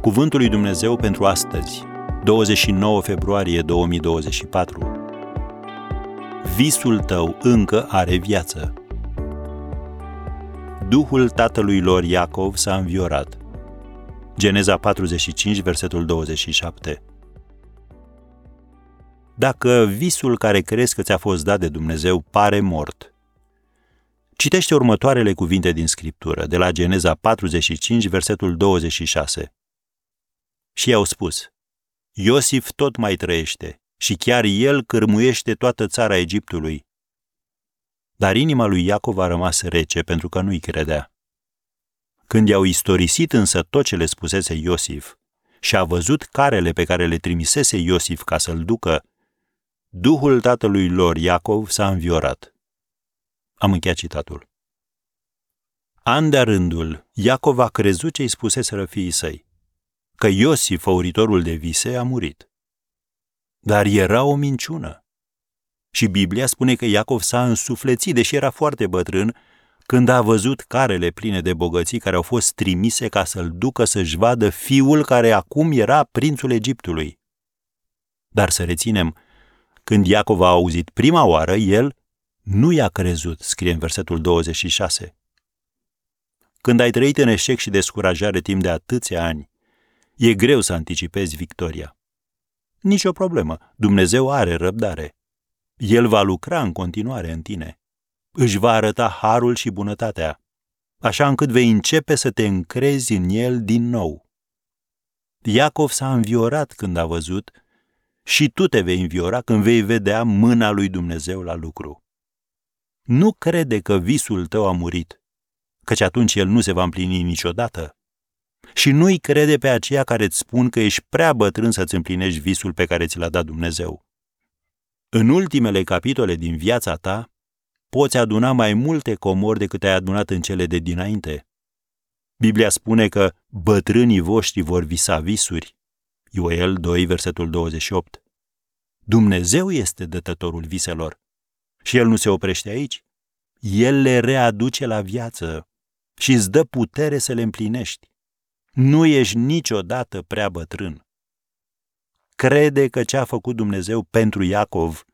Cuvântul lui Dumnezeu pentru astăzi, 29 februarie 2024. Visul tău încă are viață. Duhul tatălui lor Iacov s-a înviorat. Geneza 45, versetul 27. Dacă visul care crezi că ți-a fost dat de Dumnezeu pare mort, citește următoarele cuvinte din Scriptură, de la Geneza 45, versetul 26 și i-au spus, Iosif tot mai trăiește și chiar el cârmuiește toată țara Egiptului. Dar inima lui Iacov a rămas rece pentru că nu-i credea. Când i-au istorisit însă tot ce le spusese Iosif și a văzut carele pe care le trimisese Iosif ca să-l ducă, Duhul tatălui lor, Iacov, s-a înviorat. Am încheiat citatul. An de rândul, Iacov a crezut ce-i spuseseră fiii săi că Iosif, făuritorul de vise, a murit. Dar era o minciună. Și Biblia spune că Iacov s-a însuflețit, deși era foarte bătrân, când a văzut carele pline de bogății care au fost trimise ca să-l ducă să-și vadă fiul care acum era prințul Egiptului. Dar să reținem, când Iacov a auzit prima oară, el nu i-a crezut, scrie în versetul 26. Când ai trăit în eșec și descurajare timp de atâția ani, E greu să anticipezi victoria. Nici o problemă, Dumnezeu are răbdare. El va lucra în continuare în tine. Își va arăta harul și bunătatea, așa încât vei începe să te încrezi în el din nou. Iacov s-a înviorat când a văzut și tu te vei înviora când vei vedea mâna lui Dumnezeu la lucru. Nu crede că visul tău a murit, căci atunci el nu se va împlini niciodată și nu-i crede pe aceia care îți spun că ești prea bătrân să-ți împlinești visul pe care ți l-a dat Dumnezeu. În ultimele capitole din viața ta, poți aduna mai multe comori decât ai adunat în cele de dinainte. Biblia spune că bătrânii voștri vor visa visuri. Ioel 2, versetul 28. Dumnezeu este dătătorul viselor. Și El nu se oprește aici. El le readuce la viață și îți dă putere să le împlinești. Nu ești niciodată prea bătrân. Crede că ce a făcut Dumnezeu pentru Iacov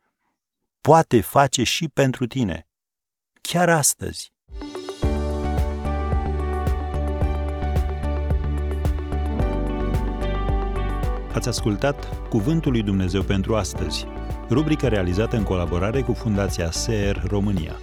poate face și pentru tine. Chiar astăzi. Ați ascultat Cuvântul lui Dumnezeu pentru astăzi, rubrica realizată în colaborare cu Fundația SER România.